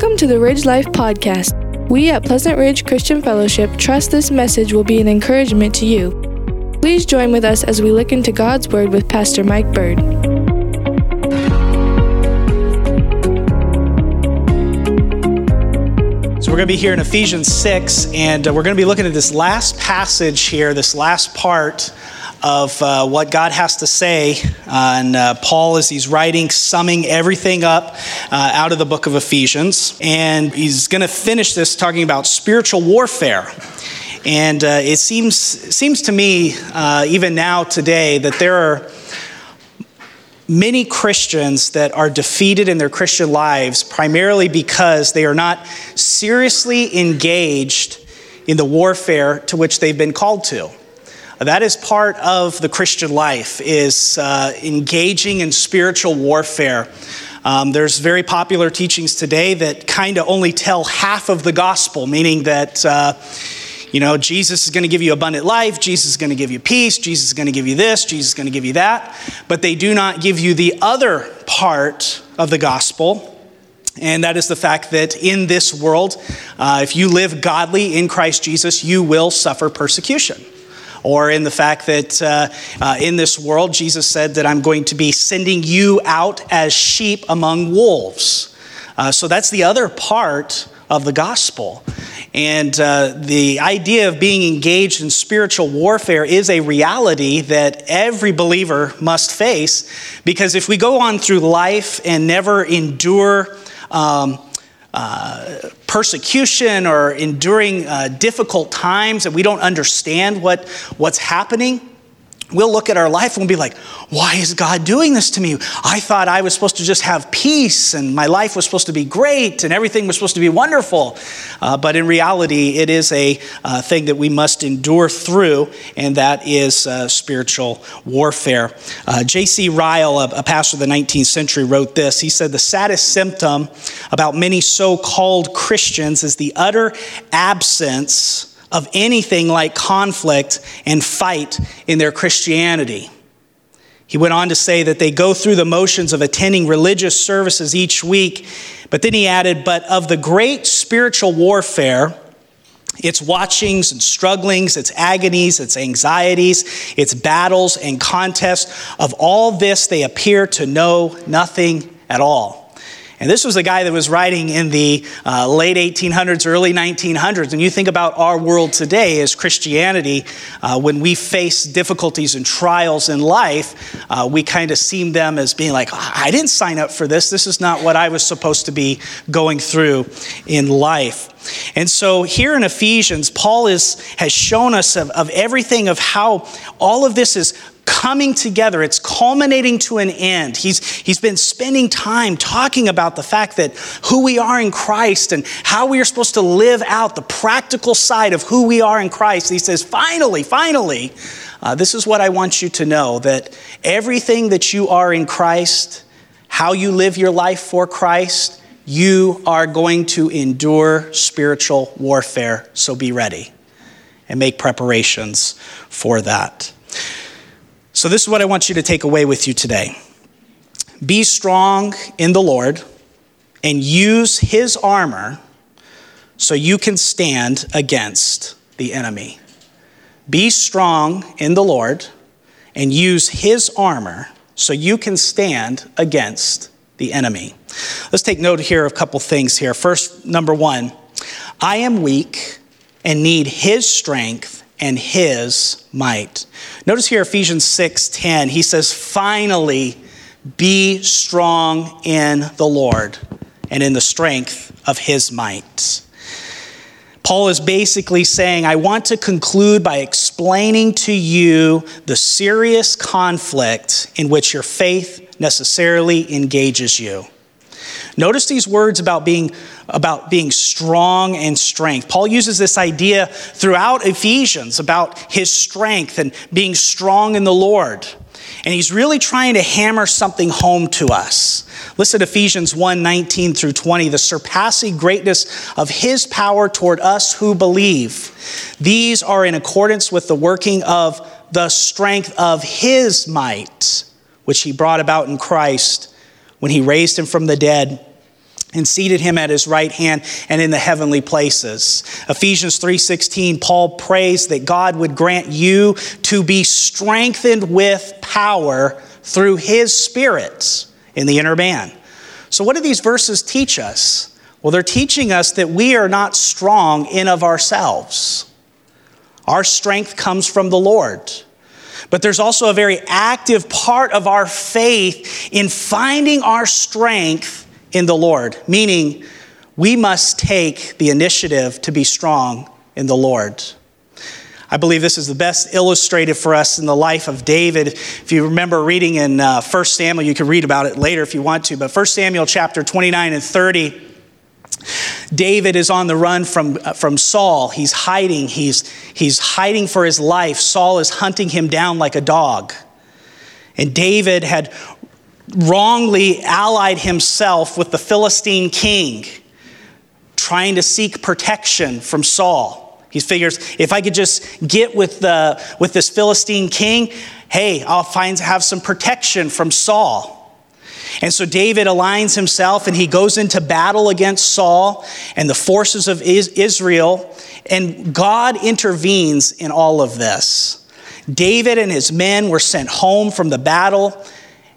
Welcome to the Ridge Life Podcast. We at Pleasant Ridge Christian Fellowship trust this message will be an encouragement to you. Please join with us as we look into God's Word with Pastor Mike Bird. So, we're going to be here in Ephesians 6, and uh, we're going to be looking at this last passage here, this last part of uh, what God has to say. Uh, and uh, Paul, as he's writing, summing everything up uh, out of the book of Ephesians. And he's going to finish this talking about spiritual warfare. And uh, it seems, seems to me, uh, even now today, that there are many Christians that are defeated in their Christian lives primarily because they are not seriously engaged in the warfare to which they've been called to. That is part of the Christian life, is uh, engaging in spiritual warfare. Um, there's very popular teachings today that kind of only tell half of the gospel, meaning that, uh, you know, Jesus is going to give you abundant life, Jesus is going to give you peace, Jesus is going to give you this, Jesus is going to give you that, but they do not give you the other part of the gospel. And that is the fact that in this world, uh, if you live godly in Christ Jesus, you will suffer persecution or in the fact that uh, uh, in this world, Jesus said that I'm going to be sending you out as sheep among wolves. Uh, so that's the other part of the gospel. And uh, the idea of being engaged in spiritual warfare is a reality that every believer must face because if we go on through life and never endure, um, persecution or enduring uh, difficult times and we don't understand what, what's happening, we'll look at our life and we'll be like, why is God doing this to me? I thought I was supposed to just have peace and my life was supposed to be great and everything was supposed to be wonderful. Uh, but in reality, it is a uh, thing that we must endure through, and that is uh, spiritual warfare. Uh, J.C. Ryle, a, a pastor of the 19th century, wrote this. He said, The saddest symptom about many so called Christians is the utter absence of anything like conflict and fight in their Christianity. He went on to say that they go through the motions of attending religious services each week, but then he added, but of the great spiritual warfare, its watchings and strugglings, its agonies, its anxieties, its battles and contests, of all this they appear to know nothing at all. And this was a guy that was writing in the uh, late 1800s, early 1900s. And you think about our world today as Christianity, uh, when we face difficulties and trials in life, uh, we kind of see them as being like, I didn't sign up for this. This is not what I was supposed to be going through in life. And so here in Ephesians, Paul is, has shown us of, of everything of how all of this is coming together. It's culminating to an end. He's, he's been spending time talking about the fact that who we are in Christ and how we are supposed to live out the practical side of who we are in Christ. He says, finally, finally, uh, this is what I want you to know that everything that you are in Christ, how you live your life for Christ, you are going to endure spiritual warfare. So be ready and make preparations for that. So, this is what I want you to take away with you today be strong in the Lord and use his armor so you can stand against the enemy. Be strong in the Lord and use his armor so you can stand against the enemy. Let's take note here of a couple things here. First, number one, I am weak and need his strength and his might. Notice here Ephesians 6:10. He says, "Finally, be strong in the Lord and in the strength of his might." Paul is basically saying, I want to conclude by explaining to you the serious conflict in which your faith necessarily engages you. Notice these words about being about being strong and strength. Paul uses this idea throughout Ephesians about his strength and being strong in the Lord. And he's really trying to hammer something home to us. Listen to Ephesians 1 19 through 20, the surpassing greatness of his power toward us who believe. These are in accordance with the working of the strength of his might, which he brought about in Christ when he raised him from the dead and seated him at his right hand and in the heavenly places. Ephesians 3:16 Paul prays that God would grant you to be strengthened with power through his spirit in the inner man. So what do these verses teach us? Well, they're teaching us that we are not strong in of ourselves. Our strength comes from the Lord. But there's also a very active part of our faith in finding our strength in the Lord, meaning we must take the initiative to be strong in the Lord. I believe this is the best illustrated for us in the life of David. If you remember reading in uh, 1 Samuel, you can read about it later if you want to, but 1 Samuel chapter 29 and 30, David is on the run from, uh, from Saul. He's hiding. He's, he's hiding for his life. Saul is hunting him down like a dog. And David had wrongly allied himself with the Philistine king, trying to seek protection from Saul. He figures if I could just get with, the, with this Philistine king, hey, I'll find, have some protection from Saul. And so David aligns himself and he goes into battle against Saul and the forces of Israel, and God intervenes in all of this. David and his men were sent home from the battle.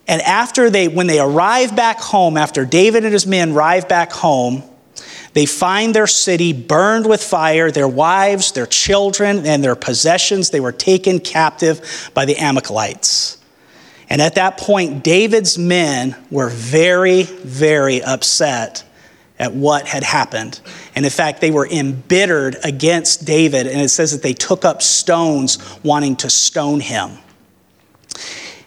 And after they, when they arrive back home, after David and his men arrive back home, they find their city burned with fire, their wives, their children, and their possessions. They were taken captive by the Amalekites. And at that point, David's men were very, very upset at what had happened. And in fact, they were embittered against David, and it says that they took up stones wanting to stone him.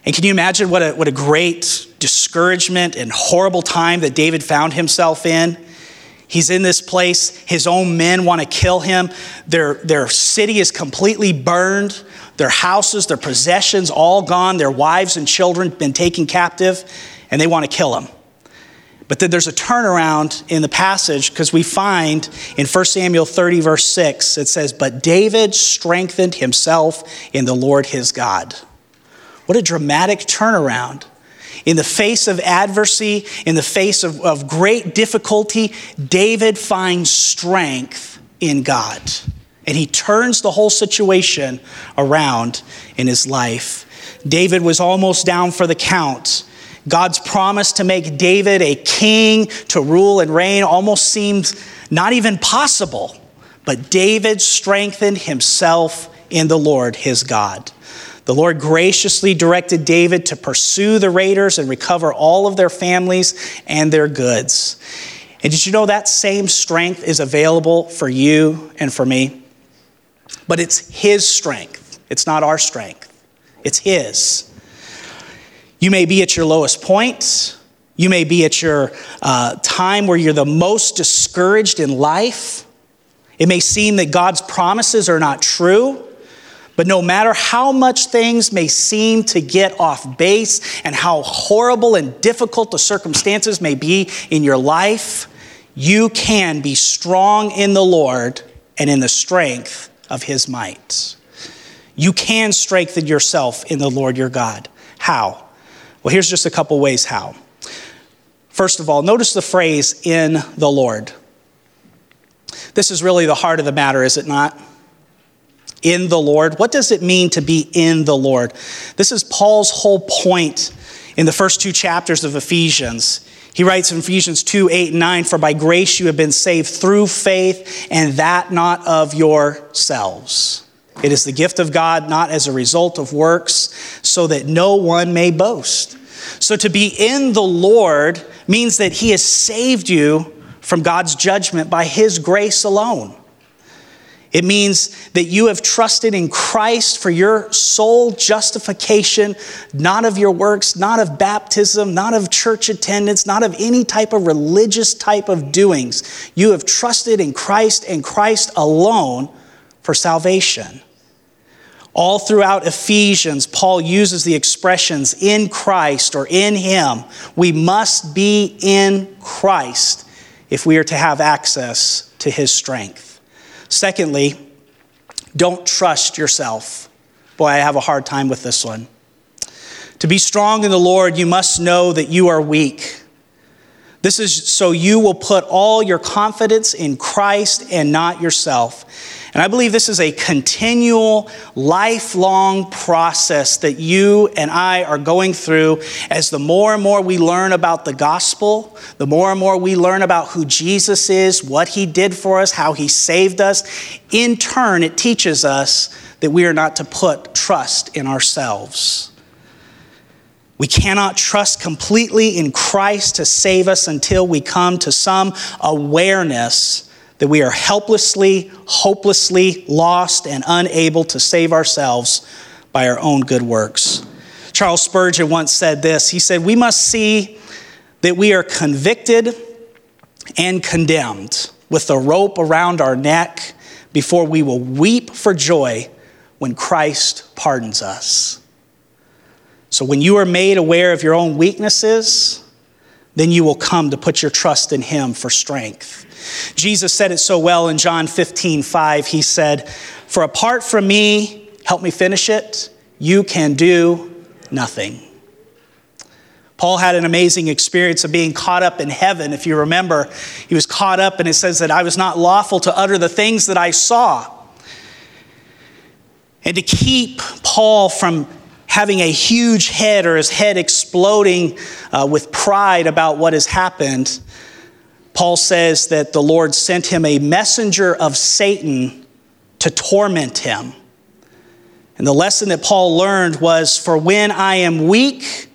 And can you imagine what a, what a great discouragement and horrible time that David found himself in? He's in this place. His own men want to kill him. Their, their city is completely burned. Their houses, their possessions, all gone. Their wives and children been taken captive, and they want to kill him. But then there's a turnaround in the passage because we find in 1 Samuel 30, verse 6, it says, But David strengthened himself in the Lord his God. What a dramatic turnaround in the face of adversity, in the face of, of great difficulty, David finds strength in God. And he turns the whole situation around in his life. David was almost down for the count. God's promise to make David a king to rule and reign almost seemed not even possible. But David strengthened himself in the Lord his God. The Lord graciously directed David to pursue the raiders and recover all of their families and their goods. And did you know that same strength is available for you and for me? But it's His strength, it's not our strength, it's His. You may be at your lowest point. You may be at your uh, time where you're the most discouraged in life. It may seem that God's promises are not true. But no matter how much things may seem to get off base and how horrible and difficult the circumstances may be in your life, you can be strong in the Lord and in the strength of his might. You can strengthen yourself in the Lord your God. How? Well, here's just a couple ways how. First of all, notice the phrase in the Lord. This is really the heart of the matter, is it not? In the Lord. What does it mean to be in the Lord? This is Paul's whole point in the first two chapters of Ephesians. He writes in Ephesians 2 8 and 9, For by grace you have been saved through faith, and that not of yourselves. It is the gift of God, not as a result of works, so that no one may boast. So to be in the Lord means that He has saved you from God's judgment by His grace alone. It means that you have trusted in Christ for your sole justification, not of your works, not of baptism, not of church attendance, not of any type of religious type of doings. You have trusted in Christ and Christ alone for salvation. All throughout Ephesians, Paul uses the expressions in Christ or in Him. We must be in Christ if we are to have access to His strength. Secondly, don't trust yourself. Boy, I have a hard time with this one. To be strong in the Lord, you must know that you are weak. This is so you will put all your confidence in Christ and not yourself. And I believe this is a continual, lifelong process that you and I are going through as the more and more we learn about the gospel, the more and more we learn about who Jesus is, what he did for us, how he saved us. In turn, it teaches us that we are not to put trust in ourselves. We cannot trust completely in Christ to save us until we come to some awareness that we are helplessly, hopelessly lost and unable to save ourselves by our own good works. Charles Spurgeon once said this He said, We must see that we are convicted and condemned with a rope around our neck before we will weep for joy when Christ pardons us. So, when you are made aware of your own weaknesses, then you will come to put your trust in Him for strength. Jesus said it so well in John 15, 5. He said, For apart from me, help me finish it, you can do nothing. Paul had an amazing experience of being caught up in heaven. If you remember, he was caught up, and it says that I was not lawful to utter the things that I saw. And to keep Paul from having a huge head or his head exploding uh, with pride about what has happened, Paul says that the Lord sent him a messenger of Satan to torment him. And the lesson that Paul learned was for when I am weak,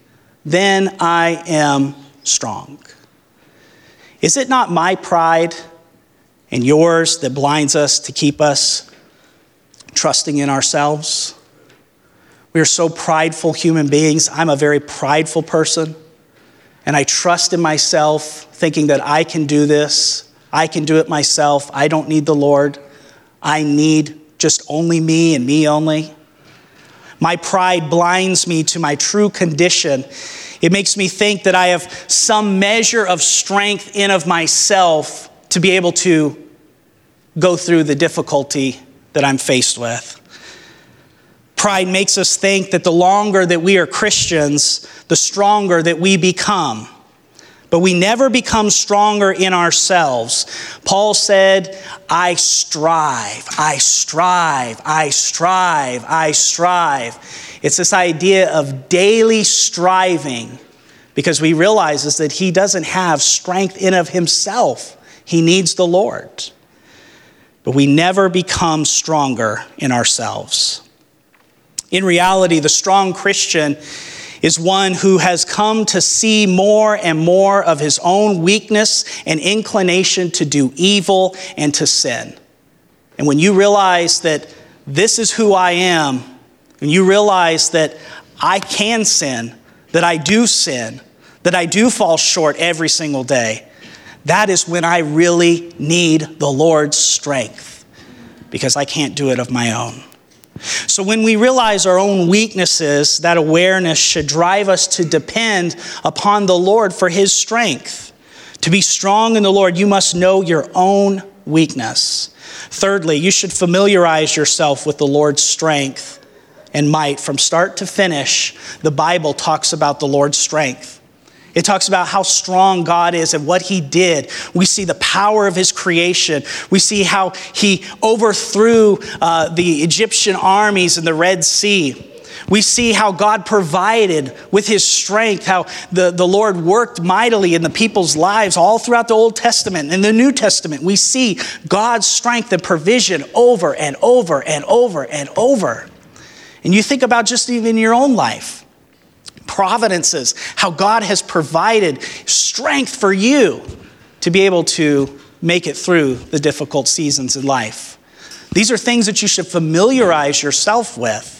then I am strong. Is it not my pride and yours that blinds us to keep us trusting in ourselves? We are so prideful human beings. I'm a very prideful person. And I trust in myself, thinking that I can do this. I can do it myself. I don't need the Lord. I need just only me and me only. My pride blinds me to my true condition. It makes me think that I have some measure of strength in of myself to be able to go through the difficulty that I'm faced with. Pride makes us think that the longer that we are Christians, the stronger that we become. But we never become stronger in ourselves. Paul said, I strive, I strive, I strive, I strive. It's this idea of daily striving because we realizes that he doesn't have strength in of himself. He needs the Lord. But we never become stronger in ourselves. In reality, the strong Christian is one who has come to see more and more of his own weakness and inclination to do evil and to sin. And when you realize that this is who I am, and you realize that I can sin, that I do sin, that I do fall short every single day, that is when I really need the Lord's strength because I can't do it of my own. So, when we realize our own weaknesses, that awareness should drive us to depend upon the Lord for His strength. To be strong in the Lord, you must know your own weakness. Thirdly, you should familiarize yourself with the Lord's strength and might. From start to finish, the Bible talks about the Lord's strength. It talks about how strong God is and what He did. We see the power of His creation. We see how He overthrew uh, the Egyptian armies in the Red Sea. We see how God provided with His strength, how the, the Lord worked mightily in the people's lives all throughout the Old Testament and the New Testament. We see God's strength and provision over and over and over and over. And you think about just even your own life providences, how God has provided strength for you to be able to make it through the difficult seasons in life. These are things that you should familiarize yourself with.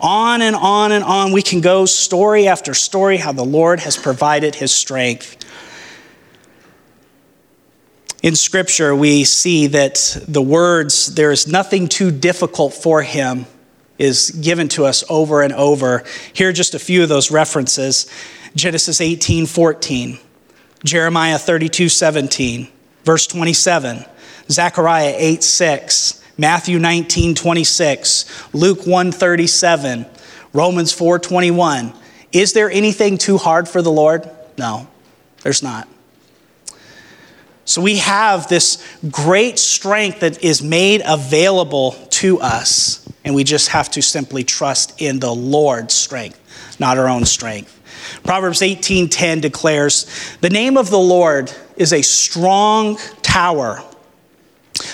On and on and on we can go, story after story, how the Lord has provided his strength. In Scripture, we see that the words, there is nothing too difficult for him is given to us over and over. Here are just a few of those references Genesis 18 14, Jeremiah 32 17, verse 27, Zechariah 8 6, Matthew 19 26, Luke 1 37, Romans 4 21. Is there anything too hard for the Lord? No, there's not. So we have this great strength that is made available to us, and we just have to simply trust in the Lord's strength, not our own strength. Proverbs 18:10 declares, "The name of the Lord is a strong tower.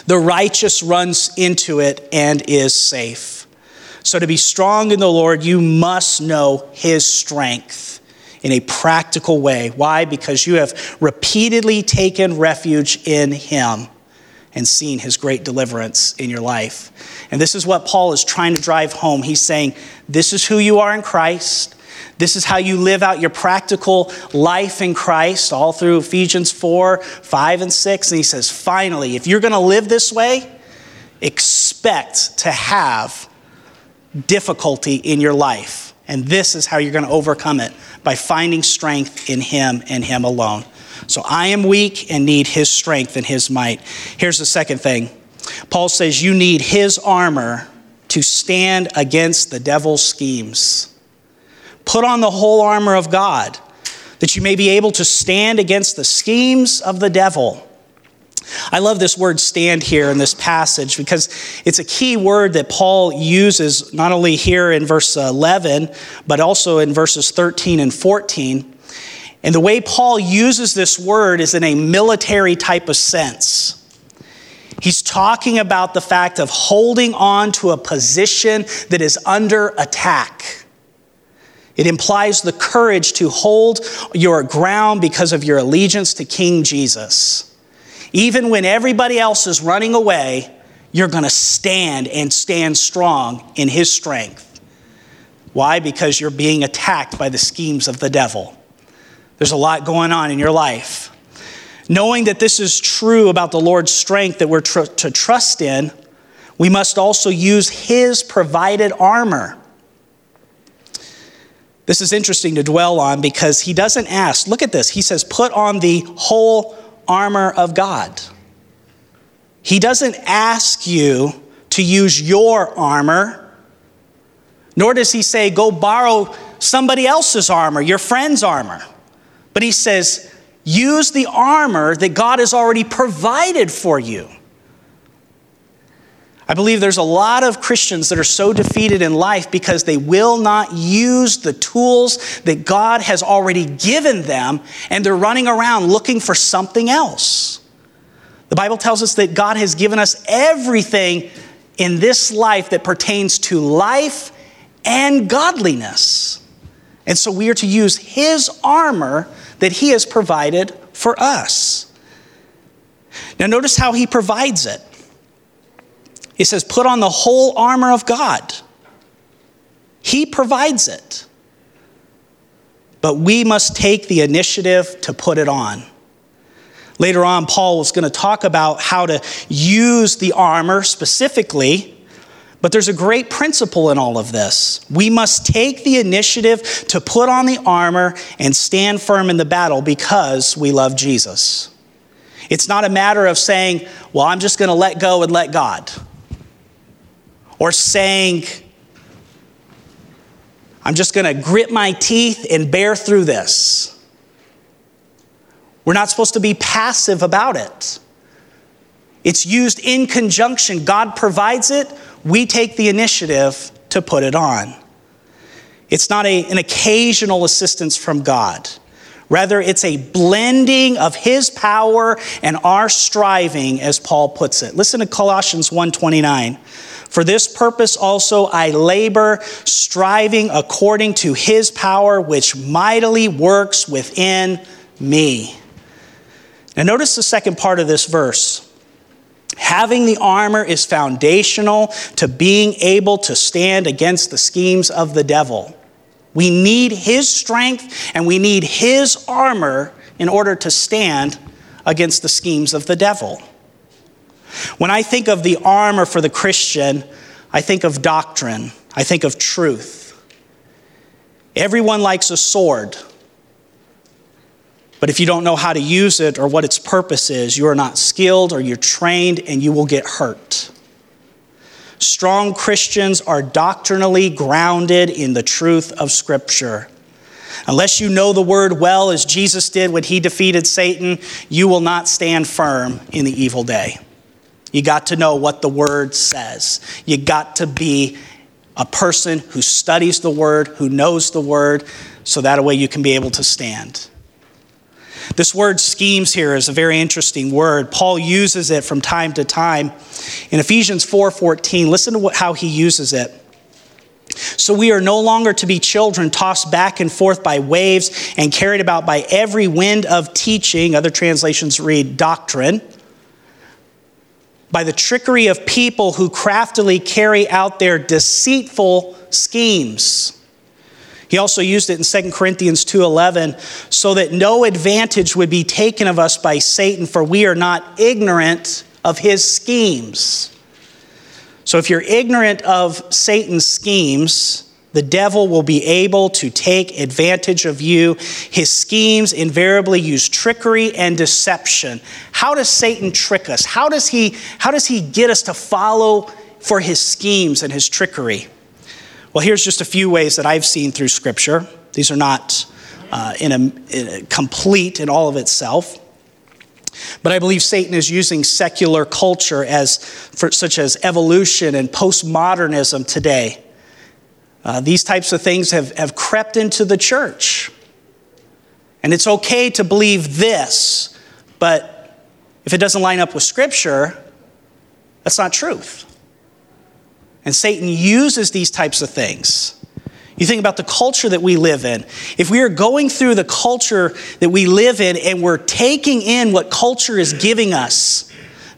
The righteous runs into it and is safe." So to be strong in the Lord, you must know his strength in a practical way. Why? Because you have repeatedly taken refuge in him and seen his great deliverance in your life. And this is what Paul is trying to drive home. He's saying, This is who you are in Christ. This is how you live out your practical life in Christ, all through Ephesians 4, 5, and 6. And he says, finally, if you're going to live this way, expect to have difficulty in your life. And this is how you're going to overcome it by finding strength in Him and Him alone. So I am weak and need His strength and His might. Here's the second thing Paul says, You need His armor to stand against the devil's schemes. Put on the whole armor of God that you may be able to stand against the schemes of the devil. I love this word stand here in this passage because it's a key word that Paul uses not only here in verse 11, but also in verses 13 and 14. And the way Paul uses this word is in a military type of sense. He's talking about the fact of holding on to a position that is under attack. It implies the courage to hold your ground because of your allegiance to King Jesus. Even when everybody else is running away, you're going to stand and stand strong in his strength. Why? Because you're being attacked by the schemes of the devil. There's a lot going on in your life. Knowing that this is true about the Lord's strength that we're tr- to trust in, we must also use his provided armor. This is interesting to dwell on because he doesn't ask, look at this. He says, put on the whole armor of God. He doesn't ask you to use your armor, nor does he say, go borrow somebody else's armor, your friend's armor. But he says, use the armor that God has already provided for you. I believe there's a lot of Christians that are so defeated in life because they will not use the tools that God has already given them and they're running around looking for something else. The Bible tells us that God has given us everything in this life that pertains to life and godliness. And so we are to use His armor that He has provided for us. Now, notice how He provides it. He says, put on the whole armor of God. He provides it. But we must take the initiative to put it on. Later on, Paul is going to talk about how to use the armor specifically, but there's a great principle in all of this. We must take the initiative to put on the armor and stand firm in the battle because we love Jesus. It's not a matter of saying, well, I'm just going to let go and let God or saying, I'm just going to grit my teeth and bear through this. We're not supposed to be passive about it. It's used in conjunction. God provides it, we take the initiative to put it on. It's not a, an occasional assistance from God. Rather, it's a blending of his power and our striving, as Paul puts it. Listen to Colossians 1:29. For this purpose also I labor, striving according to his power, which mightily works within me. Now, notice the second part of this verse. Having the armor is foundational to being able to stand against the schemes of the devil. We need his strength and we need his armor in order to stand against the schemes of the devil. When I think of the armor for the Christian, I think of doctrine, I think of truth. Everyone likes a sword, but if you don't know how to use it or what its purpose is, you are not skilled or you're trained and you will get hurt. Strong Christians are doctrinally grounded in the truth of Scripture. Unless you know the word well, as Jesus did when he defeated Satan, you will not stand firm in the evil day. You got to know what the word says. You got to be a person who studies the word, who knows the word, so that way you can be able to stand. This word schemes here is a very interesting word. Paul uses it from time to time. In Ephesians 4:14, listen to what, how he uses it. So we are no longer to be children tossed back and forth by waves and carried about by every wind of teaching. Other translations read doctrine. By the trickery of people who craftily carry out their deceitful schemes. He also used it in 2 Corinthians 2:11 so that no advantage would be taken of us by Satan for we are not ignorant of his schemes. So if you're ignorant of Satan's schemes, the devil will be able to take advantage of you. His schemes invariably use trickery and deception. How does Satan trick us? How does he, how does he get us to follow for his schemes and his trickery? Well, here's just a few ways that I've seen through Scripture. These are not uh, in, a, in a complete in all of itself. But I believe Satan is using secular culture as for, such as evolution and postmodernism today. Uh, these types of things have, have crept into the church. And it's okay to believe this, but if it doesn't line up with Scripture, that's not truth. And Satan uses these types of things. You think about the culture that we live in. If we are going through the culture that we live in and we're taking in what culture is giving us,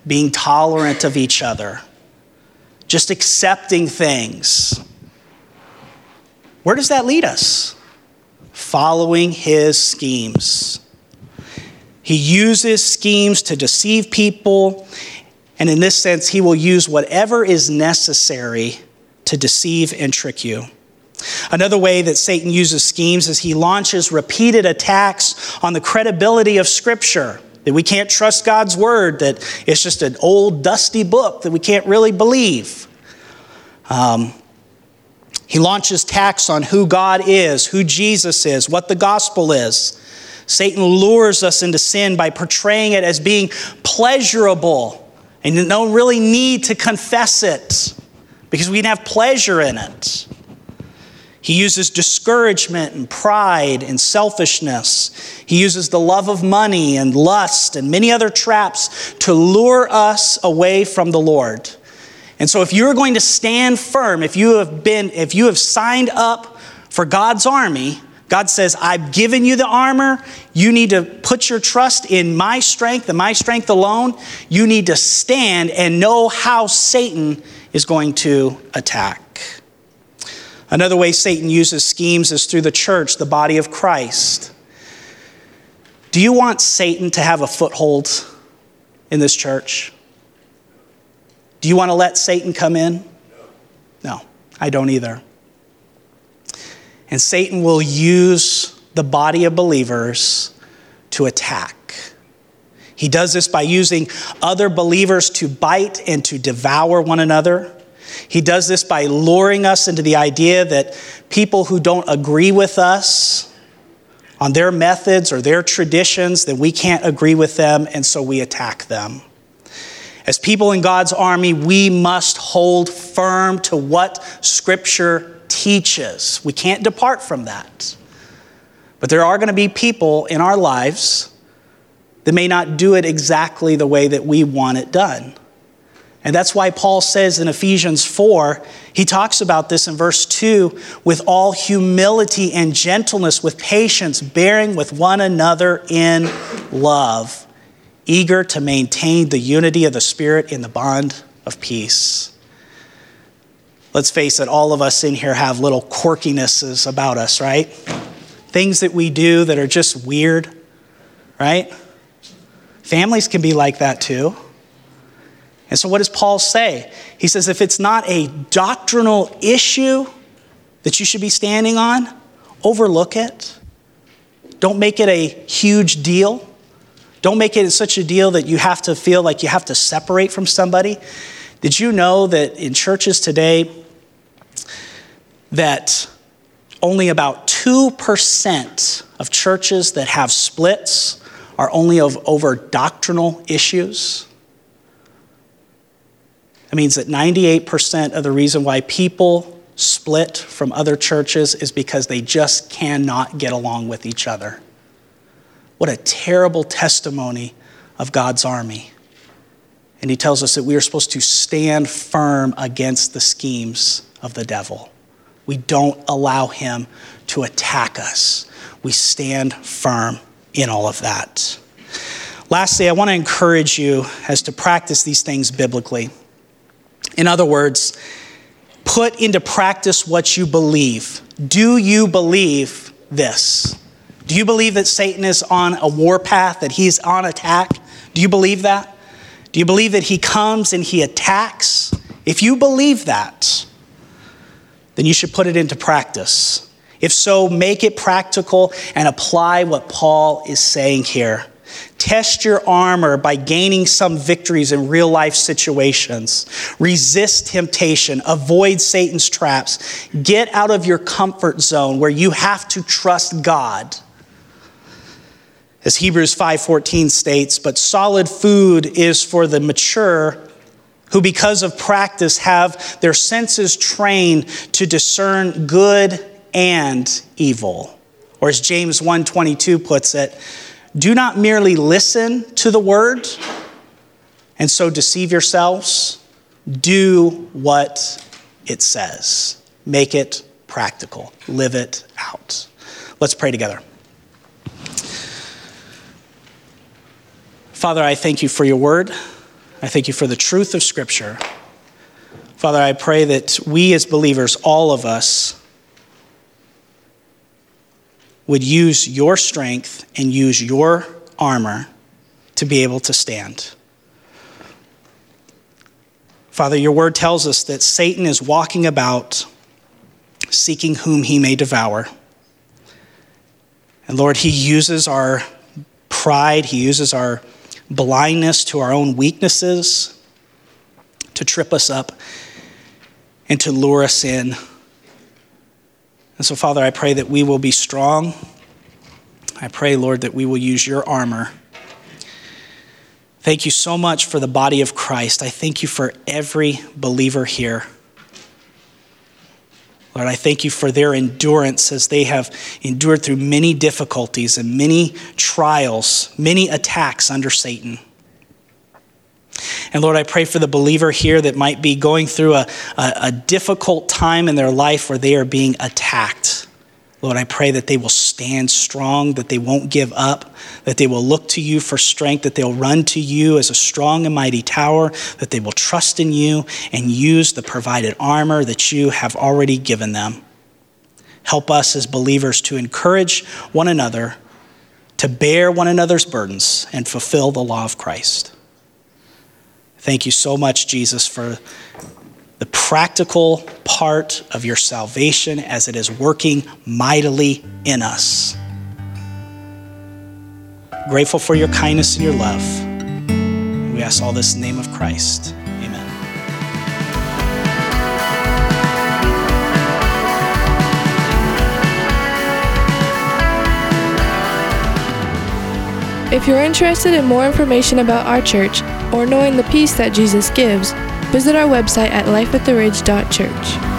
being tolerant of each other, just accepting things, where does that lead us? Following his schemes. He uses schemes to deceive people and in this sense, he will use whatever is necessary to deceive and trick you. Another way that Satan uses schemes is he launches repeated attacks on the credibility of Scripture. That we can't trust God's word, that it's just an old, dusty book that we can't really believe. Um, he launches attacks on who God is, who Jesus is, what the gospel is. Satan lures us into sin by portraying it as being pleasurable and you don't really need to confess it because we can have pleasure in it. He uses discouragement and pride and selfishness. He uses the love of money and lust and many other traps to lure us away from the Lord. And so if you're going to stand firm, if you have been if you have signed up for God's army, God says, I've given you the armor. You need to put your trust in my strength and my strength alone. You need to stand and know how Satan is going to attack. Another way Satan uses schemes is through the church, the body of Christ. Do you want Satan to have a foothold in this church? Do you want to let Satan come in? No, I don't either. And Satan will use the body of believers to attack. He does this by using other believers to bite and to devour one another. He does this by luring us into the idea that people who don't agree with us on their methods or their traditions, that we can't agree with them, and so we attack them. As people in God's army, we must hold firm to what Scripture teaches. We can't depart from that. But there are going to be people in our lives that may not do it exactly the way that we want it done. And that's why Paul says in Ephesians 4, he talks about this in verse 2 with all humility and gentleness, with patience, bearing with one another in love, eager to maintain the unity of the Spirit in the bond of peace let's face it, all of us in here have little quirkinesses about us, right? Things that we do that are just weird, right? Families can be like that too. And so, what does Paul say? He says, if it's not a doctrinal issue that you should be standing on, overlook it. Don't make it a huge deal. Don't make it such a deal that you have to feel like you have to separate from somebody. Did you know that in churches today, that only about 2% of churches that have splits are only of, over doctrinal issues. That means that 98% of the reason why people split from other churches is because they just cannot get along with each other. What a terrible testimony of God's army. And he tells us that we are supposed to stand firm against the schemes of the devil. We don't allow him to attack us. We stand firm in all of that. Lastly, I want to encourage you as to practice these things biblically. In other words, put into practice what you believe. Do you believe this? Do you believe that Satan is on a warpath, that he's on attack? Do you believe that? Do you believe that he comes and he attacks? If you believe that, then you should put it into practice. If so, make it practical and apply what Paul is saying here. Test your armor by gaining some victories in real life situations. Resist temptation. Avoid Satan's traps. Get out of your comfort zone where you have to trust God. As Hebrews 5:14 states, but solid food is for the mature who because of practice have their senses trained to discern good and evil. Or as James 1:22 puts it, do not merely listen to the word and so deceive yourselves. Do what it says. Make it practical. Live it out. Let's pray together. Father, I thank you for your word. I thank you for the truth of Scripture. Father, I pray that we as believers, all of us, would use your strength and use your armor to be able to stand. Father, your word tells us that Satan is walking about seeking whom he may devour. And Lord, he uses our pride, he uses our blindness to our own weaknesses to trip us up and to lure us in and so, Father, I pray that we will be strong. I pray, Lord, that we will use your armor. Thank you so much for the body of Christ. I thank you for every believer here. Lord, I thank you for their endurance as they have endured through many difficulties and many trials, many attacks under Satan. And Lord, I pray for the believer here that might be going through a, a, a, difficult time in their life where they are being attacked. Lord, I pray that they will stand strong, that they won't give up, that they will look to you for strength, that they'll run to you as a strong and mighty tower, that they will trust in you and use the provided armor that you have already given them. Help us as believers to encourage one another, to bear one another's burdens, and fulfill the law of Christ. Thank you so much, Jesus, for the practical part of your salvation as it is working mightily in us. Grateful for your kindness and your love. We ask all this in the name of Christ. Amen. If you're interested in more information about our church, or knowing the peace that Jesus gives, visit our website at lifeattheridge.church.